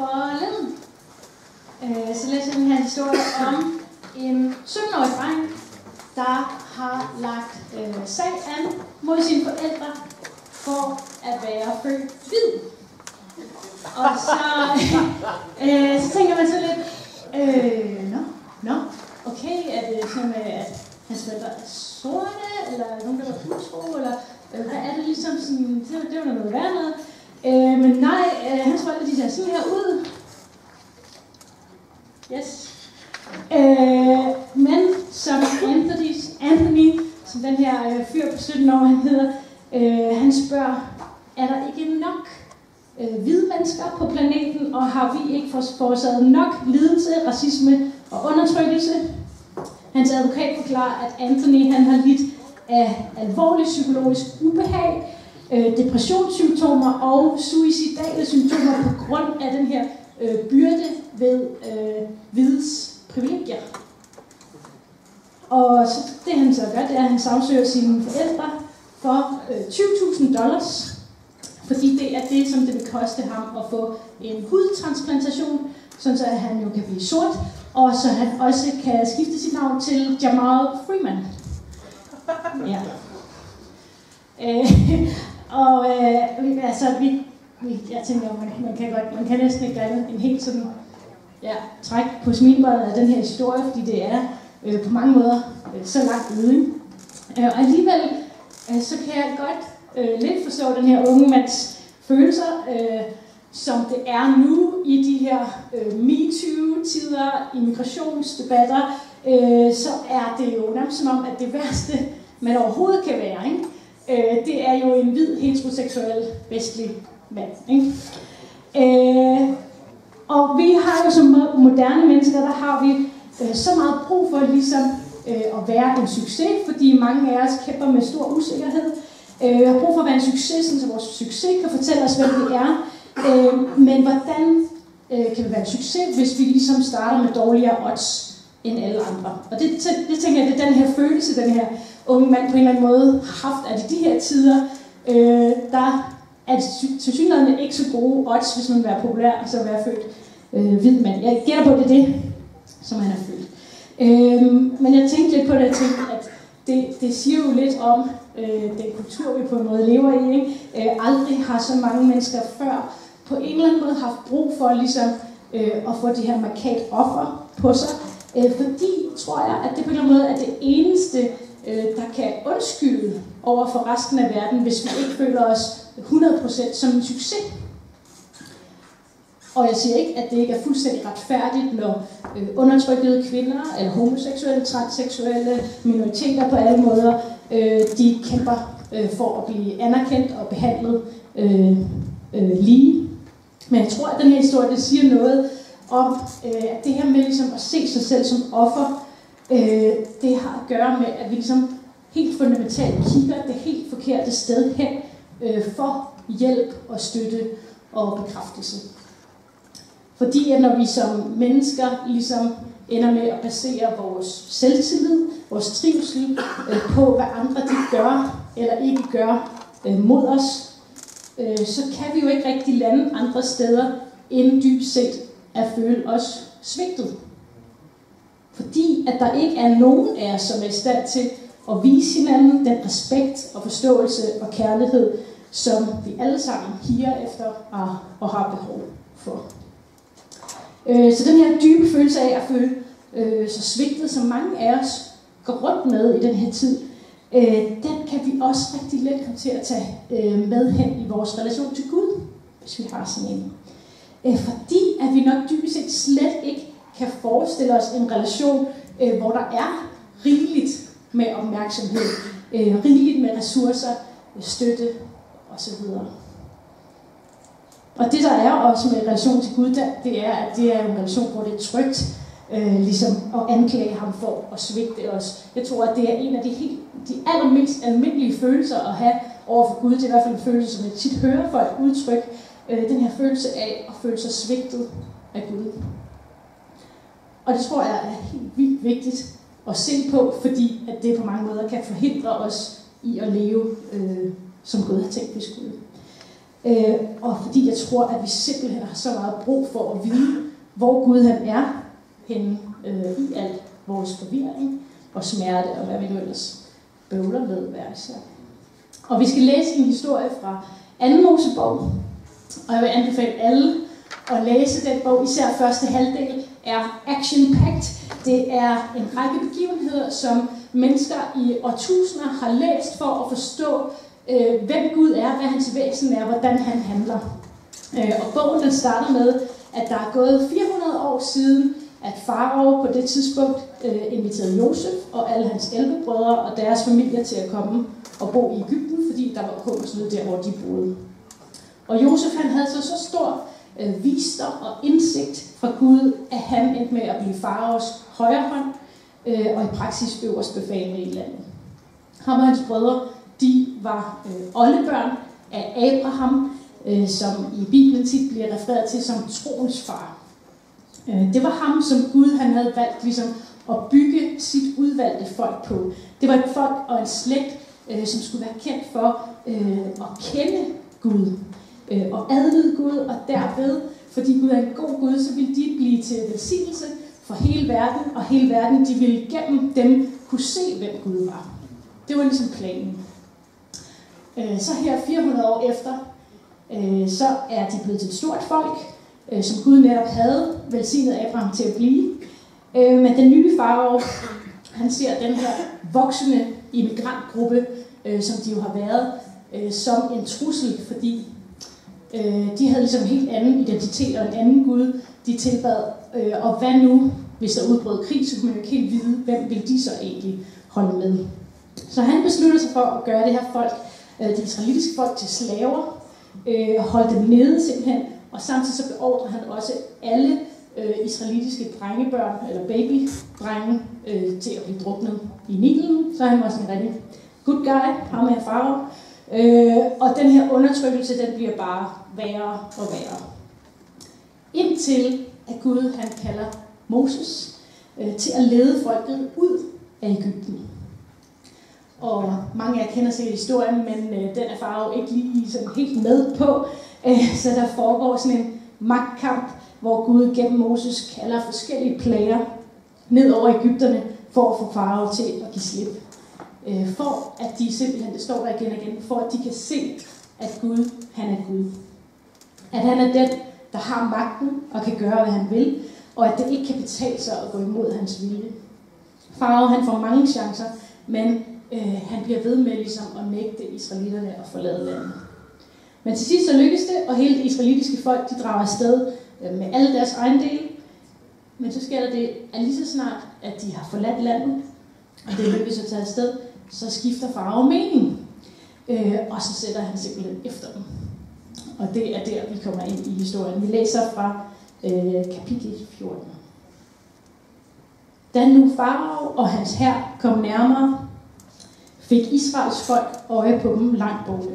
forleden, øh, så læste jeg den her historie om en 17-årig dreng, der har lagt øh, sag an mod sine forældre for at være født hvid. Og så, øh, så tænker man så lidt, øh, nå, nå, okay, er det sådan, at hans forældre er sorte, eller nogen, der var hudtro, eller øh, hvad er det ligesom sådan, det, det var noget værd noget. Øh, men nej, øh, hans forældre, de ser sådan her ud. Yes. Øh, men som Anthony, Anthony, som den her øh, fyr på 17 år, han hedder, øh, han spørger, er der ikke nok øh, hvide mennesker på planeten, og har vi ikke forårsaget nok lidelse, racisme og undertrykkelse? Hans advokat forklarer, at Anthony han har lidt af alvorlig psykologisk ubehag, øh, depressionssymptomer og suicidale symptomer på grund af den her øh, byrde ved øh, hvides privilegier. Og så det han så gør, det er, at han sagsøger sine forældre for øh, 20.000 dollars, fordi det er det, som det vil koste ham at få en hudtransplantation, sådan så han jo kan blive sort, og så han også kan skifte sit navn til Jamal Freeman. Ja. Øh, og øh, altså, vi, vi, jeg tænker, man, man, kan godt, man kan næsten ikke gøre en helt sådan, ja, træk på smilbåndet af den her historie, fordi det er øh, på mange måder øh, så langt ude. Øh, og alligevel, øh, så kan jeg godt øh, lidt forstå den her unge mands følelser, øh, som det er nu i de her øh, MeToo-tider, immigrationsdebatter, øh, så er det jo nærmest som om, at det værste, man overhovedet kan være, ikke? Øh, det er jo en hvid, heteroseksuel, vestlig mand. Ikke? Øh, og vi har jo som moderne mennesker, der har vi øh, så meget brug for ligesom øh, at være en succes, fordi mange af os kæmper med stor usikkerhed. Øh, vi har brug for at være en succes, så vores succes kan fortælle os, hvem vi er. Øh, men hvordan øh, kan vi være en succes, hvis vi ligesom starter med dårligere odds end alle andre? Og det, det tænker jeg, det er den her følelse, den her unge mand på en eller anden måde har haft, at i de her tider, øh, der er det til synligheden ikke så gode odds, hvis man vil være populær, så at være født øh, hvid mand. Jeg gætter på, at det er det, som han er født. Øh, men jeg tænkte lidt på det, jeg tænkte, at det, det siger jo lidt om øh, den kultur, vi på en måde lever i. Ikke? Øh, aldrig har så mange mennesker før på en eller anden måde haft brug for ligesom, øh, at få det her markat offer på sig. Øh, fordi, tror jeg, at det på en måde er det eneste, øh, der kan undskylde over for resten af verden, hvis vi ikke føler os 100% som en succes. Og jeg siger ikke, at det ikke er fuldstændig retfærdigt, når øh, undertrykkede kvinder, eller homoseksuelle, transseksuelle, minoriteter på alle måder, øh, de kæmper øh, for at blive anerkendt og behandlet øh, øh, lige. Men jeg tror, at den her historie det siger noget om, øh, at det her med ligesom at se sig selv som offer, øh, det har at gøre med, at vi ligesom helt fundamentalt kigger det helt forkerte sted hen øh, for hjælp og støtte og bekræftelse. Fordi at når vi som mennesker ligesom ender med at basere vores selvtillid, vores trivsel øh, på, hvad andre de gør eller ikke gør øh, mod os, øh, så kan vi jo ikke rigtig lande andre steder end dybt set at føle os svigtet. Fordi at der ikke er nogen af os, som er i stand til at vise hinanden den respekt og forståelse og kærlighed, som vi alle sammen higer efter og har behov for. Øh, så den her dybe følelse af at føle sig så svigtet, som mange af os går rundt med i den her tid, øh, den kan vi også rigtig let komme til at tage med hen i vores relation til Gud, hvis vi har sådan en. Øh, fordi at vi nok dybest set slet ikke kan forestille os en relation, øh, hvor der er rigeligt med opmærksomhed, øh, rigeligt med ressourcer, støtte osv. Og det der er også med relation til Gud, det er, at det er en relation, hvor det er trygt øh, ligesom at anklage ham for at svigte os. Jeg tror, at det er en af de, helt, de allermest almindelige følelser at have over for Gud. Det er i hvert fald en følelse, som jeg tit hører folk udtrykke. Øh, den her følelse af at føle sig svigtet af Gud. Og det tror jeg er helt vildt vigtigt at se på, fordi at det på mange måder kan forhindre os i at leve, øh, som Gud har tænkt, vi skulle. øh, og fordi jeg tror, at vi simpelthen har så meget brug for at vide, hvor Gud han er henne øh, i alt vores forvirring og smerte, og hvad vi nu ellers bøvler med hver især. Og vi skal læse en historie fra 2. Mosebog, og jeg vil anbefale alle at læse den bog, især første halvdel er action-packed. Det er en række begivenheder, som mennesker i årtusinder har læst for at forstå, øh, hvem Gud er, hvad hans væsen er, hvordan han handler. Øh, og bogen den starter med, at der er gået 400 år siden, at Farao på det tidspunkt øh, inviterede Josef og alle hans 11 brødre og deres familier til at komme og bo i Ægypten, fordi der var hungersnød der, hvor de boede. Og Josef han havde så, så stor øh, visdom og indsigt fra Gud, at han endte med at blive faraos højre hånd øh, og i praksis øverst befalende i landet. Ham og hans brødre, de var øh, oldebørn af Abraham, øh, som i Bibelen tit bliver refereret til som troens far. Øh, det var ham, som Gud han havde valgt ligesom, at bygge sit udvalgte folk på. Det var et folk og en slægt, øh, som skulle være kendt for øh, at kende Gud øh, og adlyde Gud, og derved, fordi Gud er en god Gud, så vil de blive til velsignelse for hele verden, og hele verden, de ville gennem dem kunne se, hvem Gud var. Det var ligesom planen. Øh, så her 400 år efter, øh, så er de blevet til et stort folk, øh, som Gud netop havde velsignet Abraham til at blive. Øh, men den nye farve, han ser den her voksende immigrantgruppe, øh, som de jo har været, øh, som en trussel, fordi øh, de havde ligesom en helt anden identitet og en anden Gud, de tilbad. Øh, og hvad nu, hvis der udbrød krig, så kunne man jo ikke helt vide, hvem ville de så egentlig holde med. Så han besluttede sig for at gøre det her folk, øh, de israelitiske folk, til slaver, øh, holde dem nede simpelthen, og samtidig så beordrede han også alle øh, israelitiske drengebørn, eller babydrenge, øh, til at blive druknet i Nilen. Så han var sådan en rigtig good guy, ham her farve. Øh, og den her undertrykkelse, den bliver bare værre og værre. Indtil at Gud han kalder Moses øh, til at lede folket ud af Ægypten. Og mange af jer kender sikkert historien, men øh, den er Farao ikke lige sådan helt med på. Øh, så der foregår sådan en magtkamp, hvor Gud gennem Moses kalder forskellige plager ned over Ægypterne for at få Farao til at give slip. Øh, for at de simpelthen, det står der igen og igen, for at de kan se, at Gud, han er Gud. At han er den, der har magten og kan gøre, hvad han vil, og at det ikke kan betale sig at gå imod hans vilje. Farao, han får mange chancer, men øh, han bliver ved med ligesom at nægte israelitterne at forlade landet. Men til sidst så lykkes det, og hele det israelitiske folk, de drager afsted øh, med alle deres ejendele. Men så sker der det, at lige så snart, at de har forladt landet, og det lykkes at tage afsted, så skifter farve mening. Øh, og så sætter han simpelthen efter dem. Og det er der, vi kommer ind i historien. Vi læser fra øh, kapitel 14. Da nu Farao og hans hær kom nærmere, fik Israels folk øje på dem langt borte.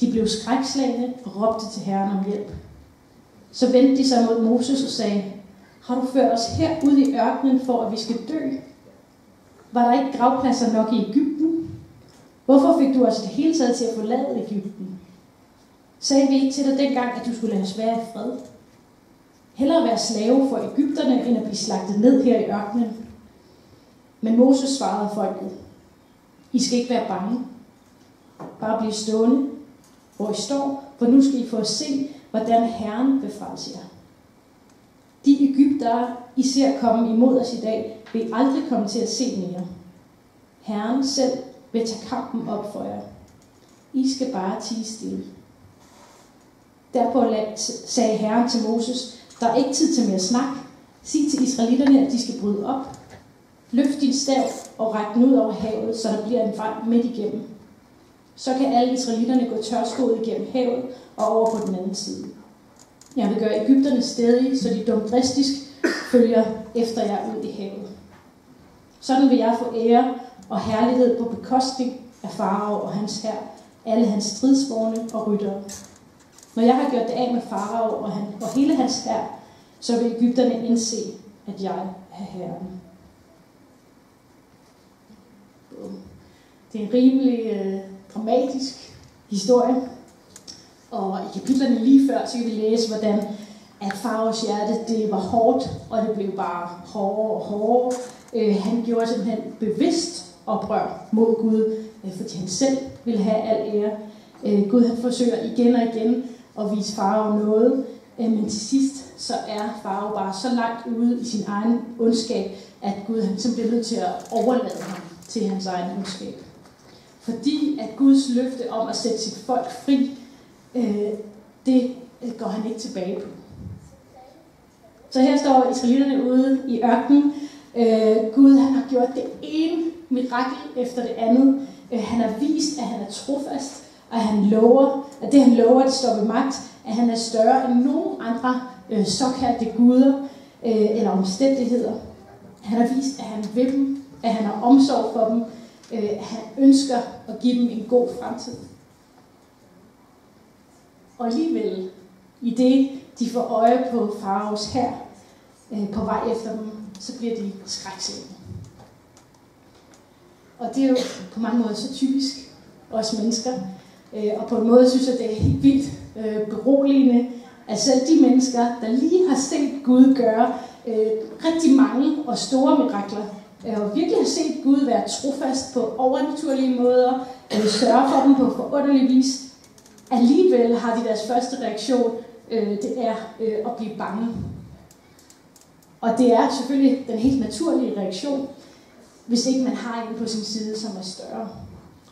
De blev skrækslagne og råbte til Herren om hjælp. Så vendte de sig mod Moses og sagde, har du ført os her ud i ørkenen for, at vi skal dø? Var der ikke gravpladser nok i Ægypten? Hvorfor fik du os det hele taget til at forlade Ægypten? Sagde vi ikke til dig dengang, at du skulle lade os være i fred? Hellere være slave for Ægypterne, end at blive slagtet ned her i ørkenen. Men Moses svarede folket, I skal ikke være bange. Bare blive stående, hvor I står, for nu skal I få at se, hvordan Herren befalser jer. De Ægyptere, I ser komme imod os i dag, vil aldrig komme til at se mere. Herren selv vil tage kampen op for jer. I skal bare tige stille. Derpå sagde Herren til Moses, der er ikke tid til mere snak. Sig til israelitterne, at de skal bryde op. Løft din stav og ræk den ud over havet, så der bliver en vej midt igennem. Så kan alle israelitterne gå tørskoet igennem havet og over på den anden side. Jeg vil gøre Ægypterne stedige, så de dumdristisk følger efter jer ud i. Sådan vil jeg få ære og herlighed på bekostning af farao og hans hær, alle hans stridsvogne og ryttere. Når jeg har gjort det af med farao og, han, og hele hans hær, så vil Ægypterne indse, at jeg er herren. Det er en rimelig øh, dramatisk historie. Og i kapitlerne lige før, så kan vi læse, hvordan at Faraos hjerte, det var hårdt, og det blev bare hårdere og hårdere. Øh, han gjorde simpelthen bevidst oprør mod Gud, øh, fordi han selv ville have al ære. Øh, Gud han forsøger igen og igen at vise farve noget, øh, men til sidst så er farve bare så langt ude i sin egen ondskab, at Gud han simpelthen bliver nødt til at overlade ham til hans egen ondskab. Fordi at Guds løfte om at sætte sit folk fri, øh, det øh, går han ikke tilbage på. Så her står israelitterne ude i ørkenen. Øh, Gud han har gjort det ene mirakel efter det andet. Øh, han har vist, at han er trofast, og at han lover, at det han lover, det står ved magt, at han er større end nogen andre øh, såkaldte guder øh, eller omstændigheder. Han har vist, at han vil dem, at han har omsorg for dem, øh, at han ønsker at give dem en god fremtid. Og alligevel, i det de får øje på Faraos her øh, på vej efter dem, så bliver de skrækslemme. Og det er jo på mange måder så typisk os mennesker. Øh, og på en måde synes jeg, det er helt vildt øh, beroligende, at selv de mennesker, der lige har set Gud gøre øh, rigtig mange og store mirakler, og virkelig har set Gud være trofast på overnaturlige måder, og sørge for dem på forunderlig vis, alligevel har de deres første reaktion, det er at blive bange. Og det er selvfølgelig den helt naturlige reaktion, hvis ikke man har en på sin side, som er større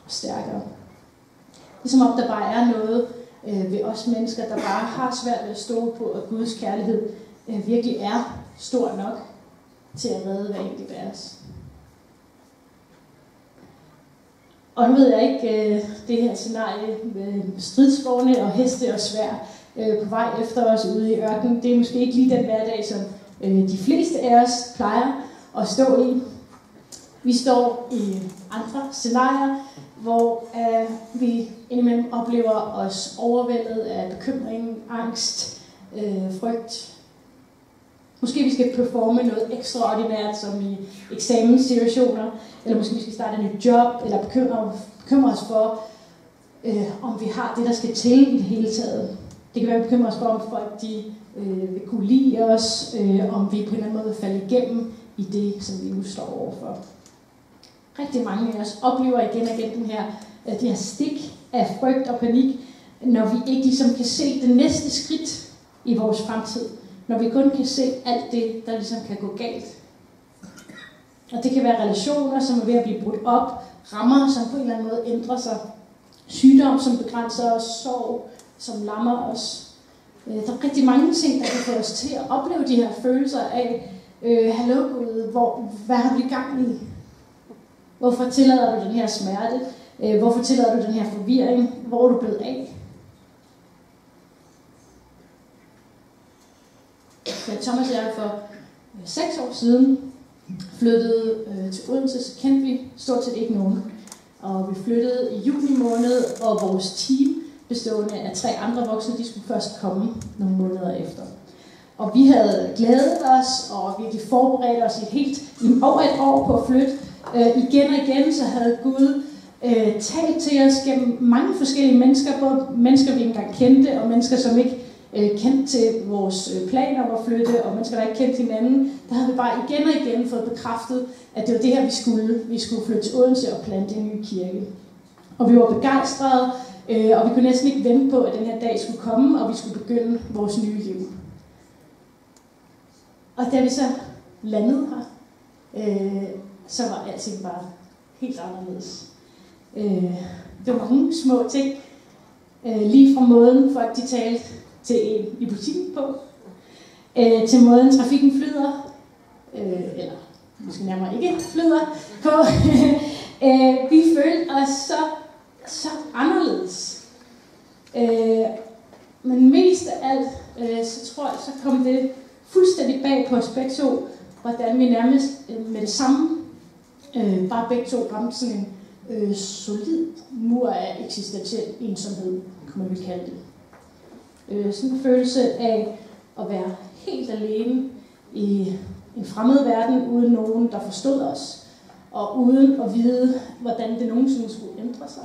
og stærkere. Det er som om, der bare er noget øh, ved os mennesker, der bare har svært ved at stå på, at Guds kærlighed øh, virkelig er stor nok til at redde hver enkelt af os. Og nu ved jeg ikke, øh, det her scenarie med stridsvogne og heste og svær øh, på vej efter os ude i ørkenen, det er måske ikke lige den hverdag, som Øh, de fleste af os plejer at stå i. Vi står i andre scenarier, hvor øh, vi indimellem oplever os overvældet af bekymring, angst, øh, frygt. Måske vi skal performe noget ekstraordinært, som i eksamenssituationer, eller måske vi skal starte en ny job, eller bekymre, bekymre os for, øh, om vi har det, der skal til i det hele taget. Det kan være, at vi bekymrer os for, om folk de, øh, vil kunne lide os, øh, om vi på en eller anden måde vil falde igennem i det, som vi nu står overfor. Rigtig mange af os oplever igen og igen den her, øh, her stik af frygt og panik, når vi ikke ligesom kan se det næste skridt i vores fremtid. Når vi kun kan se alt det, der ligesom kan gå galt. Og det kan være relationer, som er ved at blive brudt op, rammer, som på en eller anden måde ændrer sig, sygdom, som begrænser os, sorg, som lammer os. Øh, der er rigtig mange ting, der kan få os til at opleve de her følelser af, øh, hallo Gud, hvor, hvad har vi gang i? Hvorfor tillader du den her smerte? Øh, hvorfor tillader du den her forvirring? Hvor er du blevet af? Da Thomas og jeg for øh, seks år siden flyttede øh, til Odense, så kendte vi stort set ikke nogen. Og vi flyttede i juni måned, og vores team bestående af tre andre voksne, de skulle først komme nogle måneder efter. Og vi havde glædet os og virkelig forberedt os i helt i over et år på at flytte. Øh, igen og igen så havde Gud øh, talt til os gennem mange forskellige mennesker, både mennesker, vi ikke engang kendte, og mennesker, som ikke øh, kendte til vores øh, planer om at flytte, og mennesker, der ikke kendte hinanden. Der havde vi bare igen og igen fået bekræftet, at det var det her, vi skulle. Vi skulle flytte til Odense og plante en ny kirke. Og vi var begejstrede, Øh, og vi kunne næsten ikke vente på, at den her dag skulle komme, og vi skulle begynde vores nye liv. Og da vi så landede her, øh, så var alting bare helt anderledes. Øh, det var mange små ting. Øh, lige fra måden folk de talte til en i butikken på, øh, til måden trafikken flyder, øh, eller måske nærmere ikke flyder på. øh, vi følte os så så anderledes. Øh, men mest af alt, øh, så tror jeg, så kom det fuldstændig bag på os begge to, hvordan vi nærmest øh, med det samme, øh, bare begge to ramte sådan en øh, solid mur af eksistentiel ensomhed, kunne man kalde det. Øh, sådan en følelse af at være helt alene i en fremmed verden, uden nogen, der forstod os, og uden at vide, hvordan det nogensinde skulle ændre sig.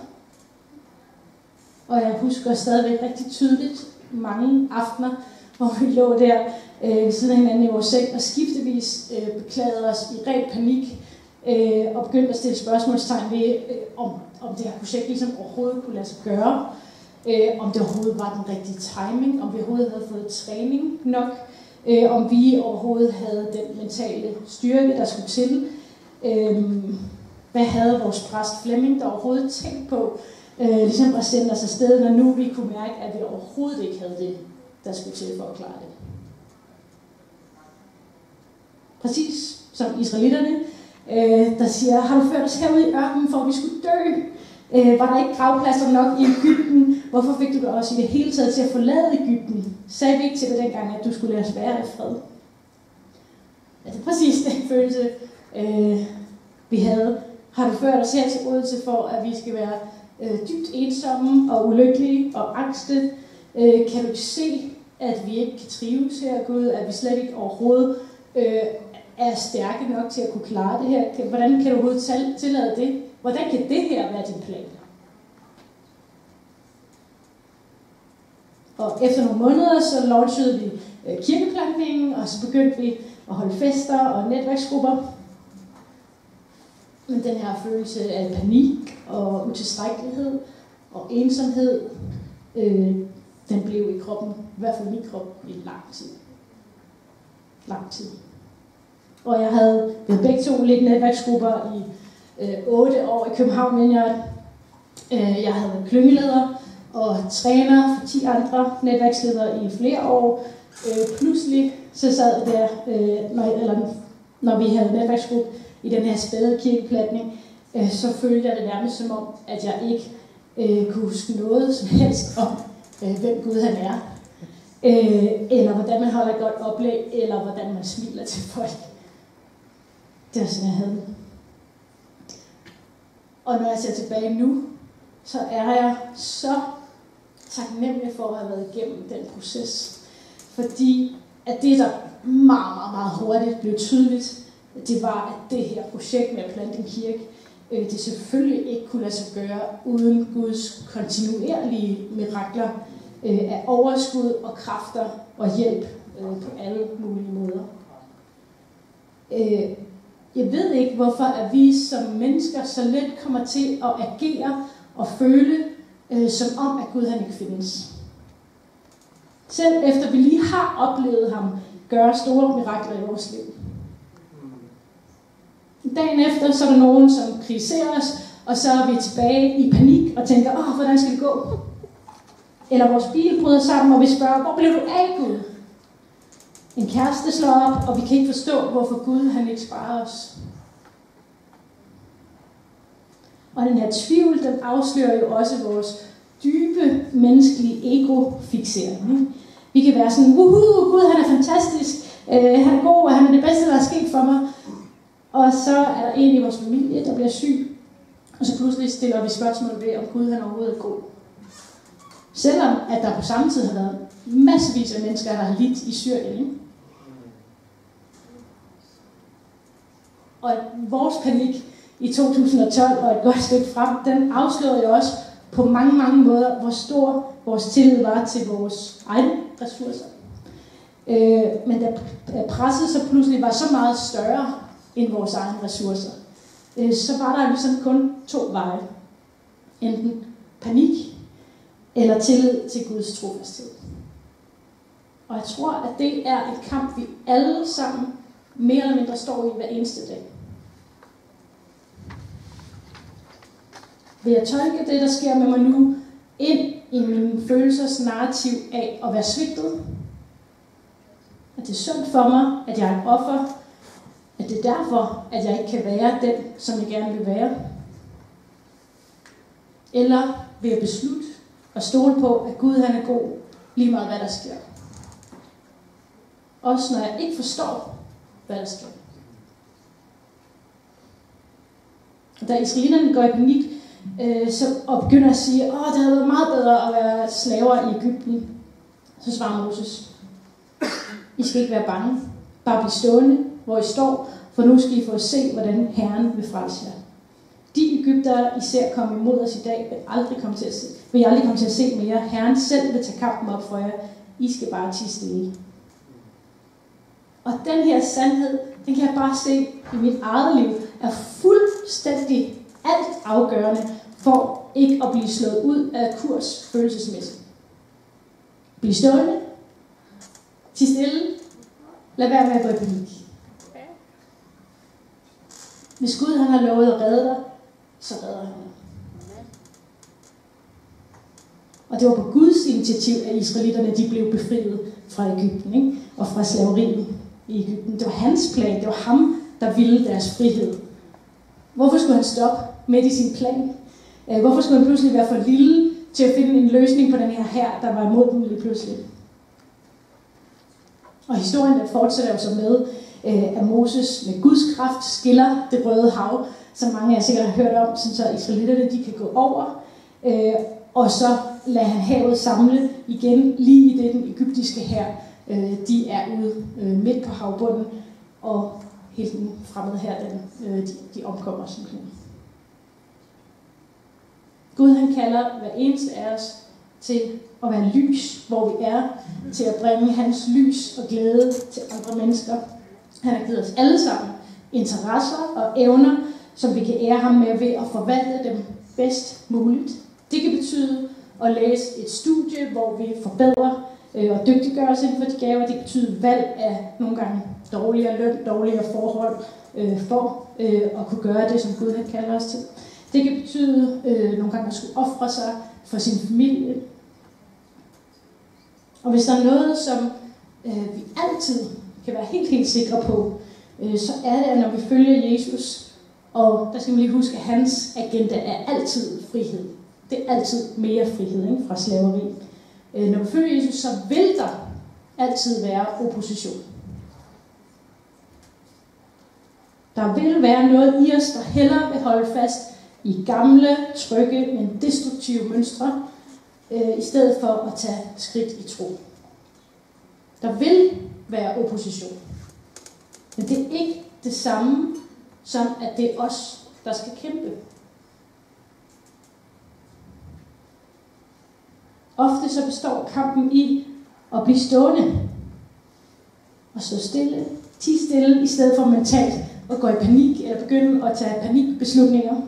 Og jeg husker stadigvæk rigtig tydeligt mange aftener, hvor vi lå der øh, ved siden af hinanden i vores seng og skiftevis øh, beklagede os i ren panik øh, og begyndte at stille spørgsmålstegn ved, øh, om, om det her projekt ligesom overhovedet kunne lade sig gøre, øh, om det overhovedet var den rigtige timing, om vi overhovedet havde fået træning nok, øh, om vi overhovedet havde den mentale styrke, der skulle til. Øh, hvad havde vores præst Flemming der overhovedet tænkt på, øh, ligesom at sende os afsted, når nu vi kunne mærke, at vi overhovedet ikke havde det, der skulle til for at klare det. Præcis som israelitterne, øh, der siger, har du ført os herud i ørkenen, for at vi skulle dø? Øh, var der ikke gravpladser nok i Ægypten? Hvorfor fik du os i det hele taget til at forlade Ægypten? Sagde vi ikke til dig dengang, at du skulle lade os være i fred? Ja, det er præcis den følelse, øh, vi havde. Har du ført os her til Odense for, at vi skal være øh, dybt ensomme og ulykkelige og angste? Øh, kan du ikke se, at vi ikke kan trives her, Gud? At vi slet ikke overhovedet øh, er stærke nok til at kunne klare det her? Hvordan kan du overhovedet tillade det? Hvordan kan det her være din plan? Og efter nogle måneder, så launchede vi øh, og så begyndte vi at holde fester og netværksgrupper. Men den her følelse af panik og utilstrækkelighed og ensomhed, øh, den blev i kroppen, i hvert fald min krop, i lang tid. Lang tid. Og jeg havde, vi havde begge to lidt netværksgrupper i øh, 8 år i København, men jeg, øh, jeg havde været klyngeleder og træner for 10 andre netværksledere i flere år. Øh, pludselig så sad der, øh, når, eller, når vi havde netværksgruppe i den her spæde kirkeplatning, øh, så følte jeg det nærmest som om, at jeg ikke øh, kunne huske noget som helst om, øh, hvem Gud han er. Øh, eller hvordan man holder et godt oplæg, eller hvordan man smiler til folk. Det var sådan, jeg havde Og når jeg ser tilbage nu, så er jeg så taknemmelig for at have været igennem den proces. Fordi at det, der meget, meget, meget hurtigt blev tydeligt, det var, at det her projekt med at plante en kirke, øh, det selvfølgelig ikke kunne lade sig gøre uden Guds kontinuerlige mirakler øh, af overskud og kræfter og hjælp øh, på alle mulige måder. Øh, jeg ved ikke, hvorfor at vi som mennesker så let kommer til at agere og føle, øh, som om at Gud han ikke findes. Selv efter vi lige har oplevet ham gøre store mirakler i vores liv. Dagen efter, så er der nogen, som kritiserer os, og så er vi tilbage i panik og tænker, åh, hvordan skal det gå? Eller vores bil bryder sammen, og vi spørger, hvor blev du af, Gud? En kæreste slår op, og vi kan ikke forstå, hvorfor Gud han ikke sparer os. Og den her tvivl, den afslører jo også vores dybe menneskelige ego-fixering. Vi kan være sådan, wuhu, Gud han er fantastisk, øh, han er god, og han er det bedste, der er sket for mig. Og så er der en i vores familie, der bliver syg, og så pludselig stiller vi spørgsmål ved, om Gud han overhovedet er god. Selvom at der på samme tid har været massevis af mennesker, der har lidt i Syrien. Ikke? Og vores panik i 2012 og et godt stykke frem, den afslørede jo også på mange, mange måder, hvor stor vores tillid var til vores egne ressourcer. Øh, men da presset så pludselig var så meget større, end vores egne ressourcer, øh, så var der ligesom kun to veje. Enten panik eller tillid til Guds trofasthed. Og jeg tror, at det er en kamp, vi alle sammen mere eller mindre står i hver eneste dag. Vil jeg tolke det, der sker med mig nu, ind i min følelsers narrativ af at være svigtet? At det er synd for mig, at jeg er en offer, at det er derfor, at jeg ikke kan være den, som jeg gerne vil være? Eller vil jeg beslutte og stole på, at Gud han er god, lige meget hvad der sker? Også når jeg ikke forstår, hvad der sker. Da israelerne går i panik, øh, så, og begynder at sige, at det havde været meget bedre at være slaver i Ægypten, så svarer Moses, I skal ikke være bange. Bare bliv stående, hvor I står, for nu skal I få at se, hvordan Herren vil frelse jer. De Ægypter, I ser komme imod os i dag, vil, aldrig komme til at se, vil jeg aldrig komme til at se mere. Herren selv vil tage kampen op for jer. I skal bare tige stille. Og den her sandhed, den kan jeg bare se i mit eget liv, er fuldstændig alt afgørende for ikke at blive slået ud af kurs følelsesmæssigt. Bliv stående. Til stille. Lad være med at gå i panik. Hvis Gud han har lovet at redde dig, så redder han dig. Og det var på Guds initiativ, at israelitterne de blev befriet fra Ægypten ikke? og fra slaveriet i Ægypten. Det var hans plan. Det var ham, der ville deres frihed. Hvorfor skulle han stoppe midt i sin plan? Øh, hvorfor skulle han pludselig være for lille til at finde en løsning på den her her, der var imod dem lige pludselig? Og historien der fortsætter jo så med, øh, at Moses med Guds kraft skiller det røde hav, som mange af jer sikkert har hørt om, så israelitterne de kan gå over, øh, og så lader han havet samle igen lige i det den egyptiske her. Øh, de er ude øh, midt på havbunden, og hele den fremmede her, den, øh, de, de omkommer simpelthen. Gud han kalder hver eneste af os til at være lys, hvor vi er, til at bringe hans lys og glæde til andre mennesker. Han har givet os alle sammen interesser og evner, som vi kan ære ham med ved at forvalte dem bedst muligt. Det kan betyde at læse et studie, hvor vi forbedrer øh, og dygtiggør os inden for de gaver. Det kan betyde valg af nogle gange dårligere løn, dårligere forhold øh, for øh, at kunne gøre det, som Gud han kalder os til. Det kan betyde øh, nogle gange at skulle ofre sig for sin familie. Og hvis der er noget, som øh, vi altid kan være helt, helt sikre på, øh, så er det, at når vi følger Jesus, og der skal man lige huske, at hans agenda er altid frihed. Det er altid mere frihed ikke, fra slaveri. Øh, når vi følger Jesus, så vil der altid være opposition. Der vil være noget i os, der hellere vil holde fast i gamle, trygge, men destruktive mønstre, øh, i stedet for at tage skridt i tro. Der vil være opposition. Men det er ikke det samme som, at det er os, der skal kæmpe. Ofte så består kampen i at blive stående og stå stille, ti stille, i stedet for mentalt at gå i panik eller begynde at tage panikbeslutninger.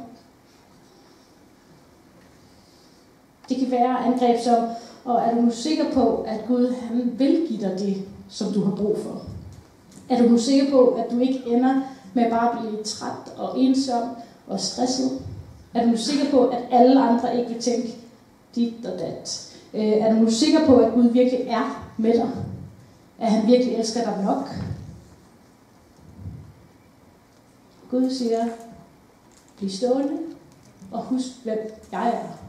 Det kan være angreb som, og er du nu sikker på, at Gud han vil give dig det, som du har brug for? Er du nu sikker på, at du ikke ender med bare at blive træt og ensom og stresset? Er du nu sikker på, at alle andre ikke vil tænke dit og dat? Øh, er du nu sikker på, at Gud virkelig er med dig? At han virkelig elsker dig nok? Gud siger, bliv stående og husk, hvem jeg er.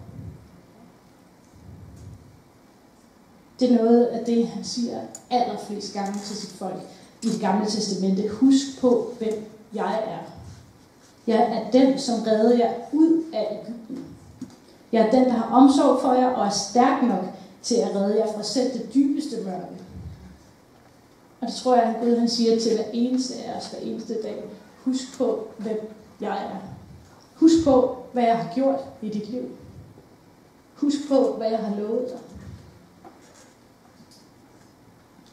Det er noget af det, han siger allerflest gange til sit folk i det gamle testamente. Husk på, hvem jeg er. Jeg er den, som redder jer ud af Ægypten. Jeg er den, der har omsorg for jer og er stærk nok til at redde jer fra selv det dybeste mørke. Og det tror jeg, at Gud han siger til hver eneste af os hver eneste dag. Husk på, hvem jeg er. Husk på, hvad jeg har gjort i dit liv. Husk på, hvad jeg har lovet dig.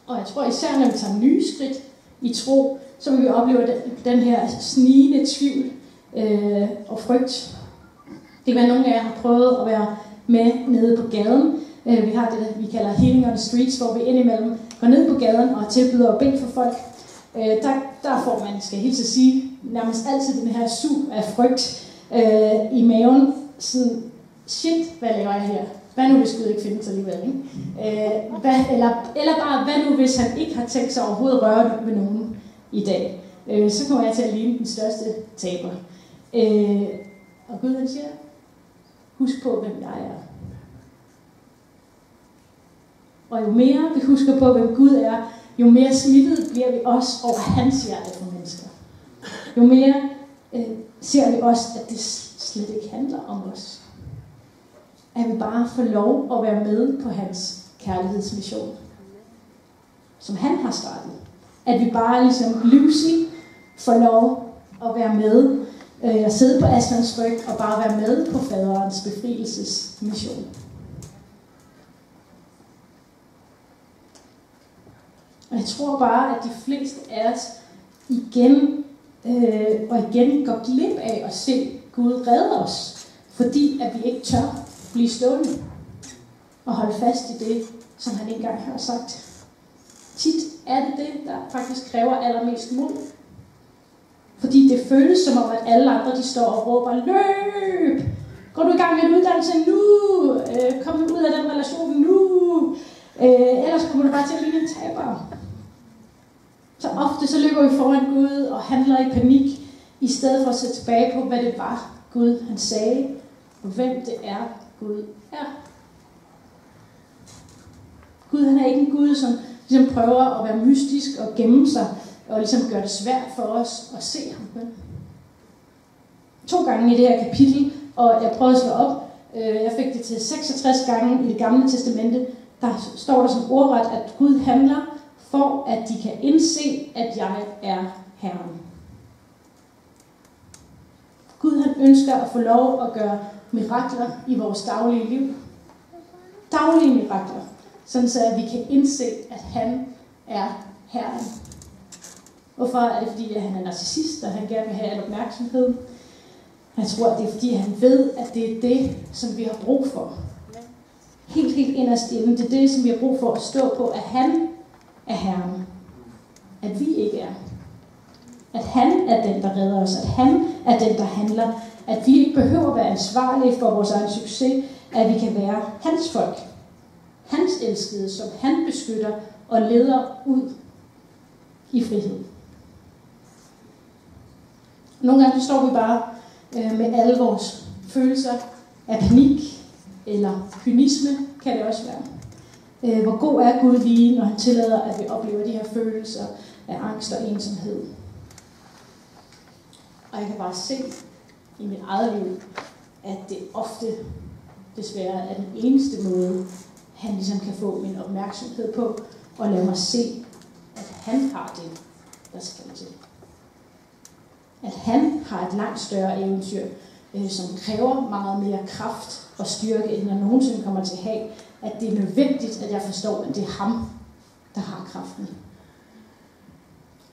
Og jeg tror især, når vi tager nye skridt i tro, så vil vi opleve den, her snigende tvivl øh, og frygt. Det kan være, at nogle af jer har prøvet at være med nede på gaden. Øh, vi har det, vi kalder Healing on the Streets, hvor vi indimellem går ned på gaden og tilbyder at bede for folk. Øh, der, der får man, skal helt til sige, nærmest altid den her sug af frygt øh, i maven. Sådan, shit, hvad laver jeg her? Hvad nu, hvis Gud ikke findes alligevel? Ikke? Øh, hvad, eller, eller bare, hvad nu, hvis han ikke har tænkt sig overhovedet røre ved nogen i dag? Øh, så kommer jeg til at ligne den største taber. Øh, og Gud han siger, husk på, hvem jeg er. Og jo mere vi husker på, hvem Gud er, jo mere smittet bliver vi også over hans hjerte for mennesker. Jo mere øh, ser vi også, at det slet ikke handler om os at vi bare får lov at være med på hans kærlighedsmission, som han har startet. At vi bare ligesom Lucy får lov at være med øh, at sidde på Aslands ryg og bare være med på faderens befrielsesmission. Og jeg tror bare, at de fleste af os igen øh, og igen går glip af at se Gud redde os, fordi at vi ikke tør blive stående og holde fast i det, som han engang har sagt. Tit er det det, der faktisk kræver allermest mod. Fordi det føles som om, at alle andre de står og råber, løb! Går du i gang med en uddannelse nu? Øh, kom ud af den relation nu? Øh, ellers kommer du bare til at blive en taber. Så ofte så løber vi foran Gud og handler i panik, i stedet for at se tilbage på, hvad det var, Gud han sagde, og hvem det er, Gud er. Gud han er ikke en Gud, som ligesom prøver at være mystisk og gemme sig, og ligesom gøre det svært for os at se ham. To gange i det her kapitel, og jeg prøvede at slå op, øh, jeg fik det til 66 gange i det gamle testamente, der står der som ordret, at Gud handler for at de kan indse, at jeg er Herren. Gud han ønsker at få lov at gøre mirakler i vores daglige liv. Daglige mirakler, sådan så at vi kan indse, at han er Herren. Hvorfor er det? Fordi at han er narcissist, og han gerne vil have al opmærksomhed. Jeg tror, at det er fordi, han ved, at det er det, som vi har brug for. Helt, helt inderst inde. Det er det, som vi har brug for at stå på, at han er Herren. At vi ikke er. At han er den, der redder os. At han er den, der handler. At vi ikke behøver at være ansvarlige for vores egen succes. At vi kan være hans folk. Hans elskede, som han beskytter og leder ud i frihed. Nogle gange står vi bare øh, med alle vores følelser af panik eller kynisme, kan det også være. Øh, hvor god er Gud lige, når han tillader, at vi oplever de her følelser af angst og ensomhed. Og jeg kan bare se i mit eget liv, at det ofte desværre er den eneste måde, han ligesom kan få min opmærksomhed på, og lade mig se, at han har det, der skal til. At han har et langt større eventyr, øh, som kræver meget mere kraft og styrke, end jeg nogensinde kommer til at have, at det er nødvendigt, at jeg forstår, at det er ham, der har kraften.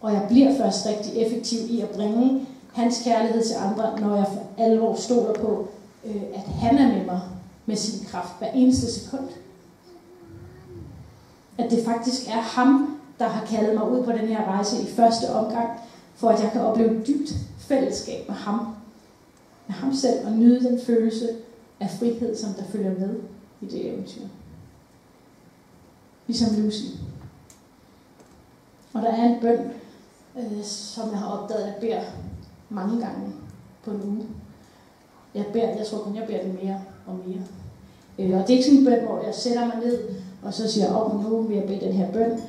Og jeg bliver først rigtig effektiv i at bringe hans kærlighed til andre, når jeg for alvor stoler på, øh, at han er med mig med sin kraft hver eneste sekund. At det faktisk er ham, der har kaldet mig ud på den her rejse i første omgang, for at jeg kan opleve dybt fællesskab med ham. Med ham selv og nyde den følelse af frihed, som der følger med i det eventyr. Ligesom Lucy. Og der er en bøn, øh, som jeg har opdaget, at jeg beder mange gange på en uge. Jeg, beder, jeg tror kun, jeg beder den mere og mere. Øh, og det er ikke sådan en bøn, hvor jeg sætter mig ned, og så siger jeg, oh, nu vil jeg bede den her bøn.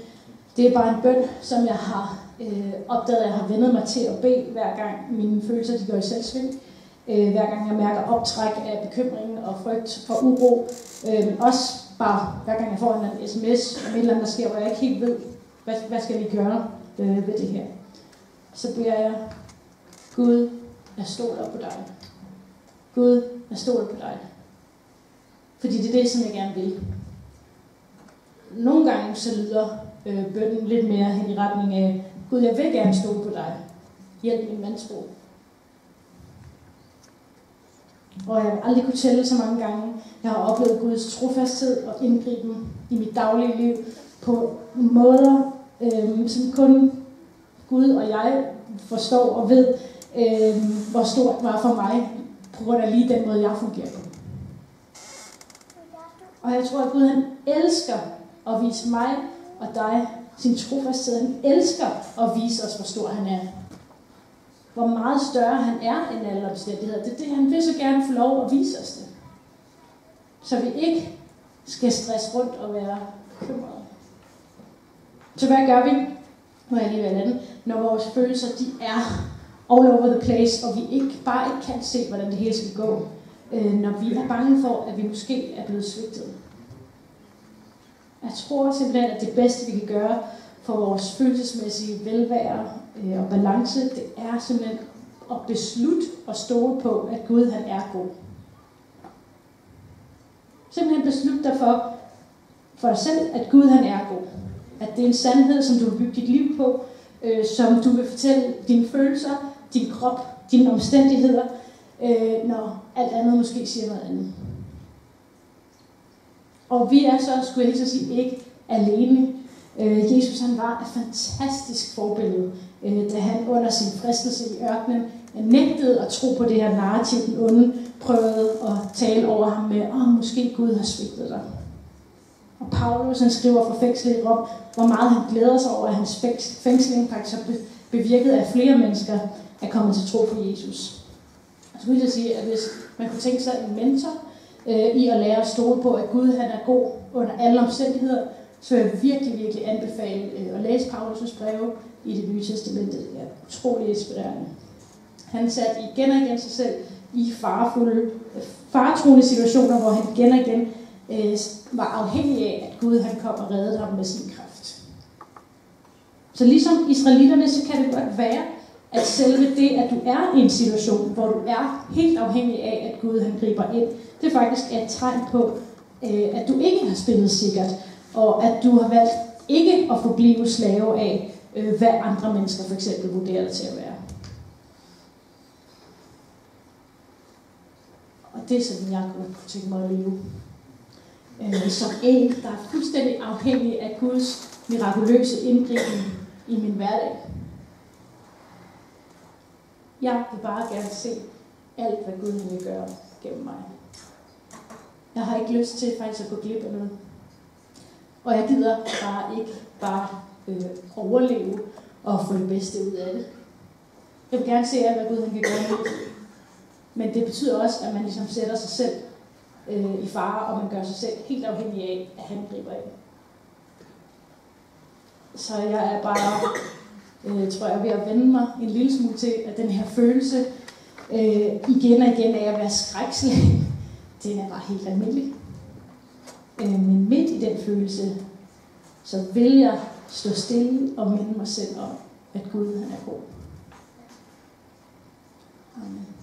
Det er bare en bøn, som jeg har øh, opdaget, at jeg har vendet mig til at bede, hver gang mine følelser de går i selvsving. Øh, hver gang jeg mærker optræk af bekymring og frygt for uro. Øh, men også bare hver gang jeg får en sms om et eller andet, der sker, hvor jeg ikke helt ved, hvad, hvad skal vi gøre øh, ved det her. Så beder jeg, Gud, jeg stoler på dig. Gud, jeg stoler på dig. Fordi det er det, som jeg gerne vil. Nogle gange så lyder øh, bønden lidt mere hen i retning af, Gud, jeg vil gerne stole på dig. Hjælp min mandstro. Og jeg har aldrig kunne tælle så mange gange. Jeg har oplevet Guds trofasthed og indgriben i mit daglige liv på måder, øh, som kun Gud og jeg forstår og ved, øh, hvor stort var for mig, på grund af lige den måde, jeg fungerer på. Og jeg tror, at Gud han elsker at vise mig og dig sin trofasthed. Han elsker at vise os, hvor stor han er hvor meget større han er end alle omstændigheder. Det er det, han vil så gerne få lov at vise os det. Så vi ikke skal stresse rundt og være bekymrede. Så hvad gør vi, Må jeg lige ved den? når vores følelser de er all over the place, og vi ikke bare ikke kan se, hvordan det hele skal gå, øh, når vi er bange for, at vi måske er blevet svigtet. Jeg tror simpelthen, at det bedste, vi kan gøre for vores følelsesmæssige velvære øh, og balance, det er simpelthen at beslut og stole på, at Gud han er god. Simpelthen beslut dig for, for dig selv, at Gud han er god. At det er en sandhed, som du vil bygge dit liv på, øh, som du vil fortælle dine følelser, din krop, dine omstændigheder, øh, når alt andet måske siger noget andet. Og vi er så, skulle jeg så sige, ikke alene. Øh, Jesus han var et fantastisk forbillede, øh, da han under sin fristelse i ørkenen nægtede at tro på det her narrativ, den onde prøvede at tale over ham med, åh, oh, måske Gud har svigtet dig. Og Paulus han skriver fra fængslet i Rom, hvor meget han glæder sig over, at hans fængsling faktisk har bevirket, at flere mennesker er kommet til tro på Jesus. Så vil jeg sige, at hvis man kunne tænke sig en mentor øh, i at lære at stole på, at Gud han er god under alle omstændigheder, så vil jeg virkelig, virkelig anbefale øh, at læse Paulus' breve i det nye testamente. Det er utrolig inspirerende. Han satte igen og igen sig selv i farefulde, faretruende situationer, hvor han igen og igen øh, var afhængig af, at Gud han kom og reddede ham med sin kraft. Så ligesom israelitterne, så kan det godt være, at selve det, at du er i en situation, hvor du er helt afhængig af, at Gud han griber ind, det faktisk er et tegn på, øh, at du ikke har spillet sikkert, og at du har valgt ikke at forblive slave af, øh, hvad andre mennesker for eksempel vurderer dig til at være. Og det er sådan, jeg kunne tænke mig at leve. Øh, som en, der er fuldstændig afhængig af Guds mirakuløse indgriben i min hverdag. Jeg vil bare gerne se alt, hvad Gud vil gøre gennem mig. Jeg har ikke lyst til faktisk at gå glip af noget. Og jeg gider bare ikke bare øh, overleve og få det bedste ud af det. Jeg vil gerne se alt, hvad Gud han kan gøre med Men det betyder også, at man ligesom sætter sig selv øh, i fare, og man gør sig selv helt afhængig af, at han griber ind. Så jeg er bare øh, tror jeg, ved at vende mig en lille smule til, at den her følelse øh, igen og igen af at være skrækselig, den er bare helt almindelig. Øh, men midt i den følelse, så vil jeg stå stille og minde mig selv om, at Gud han er god. Amen.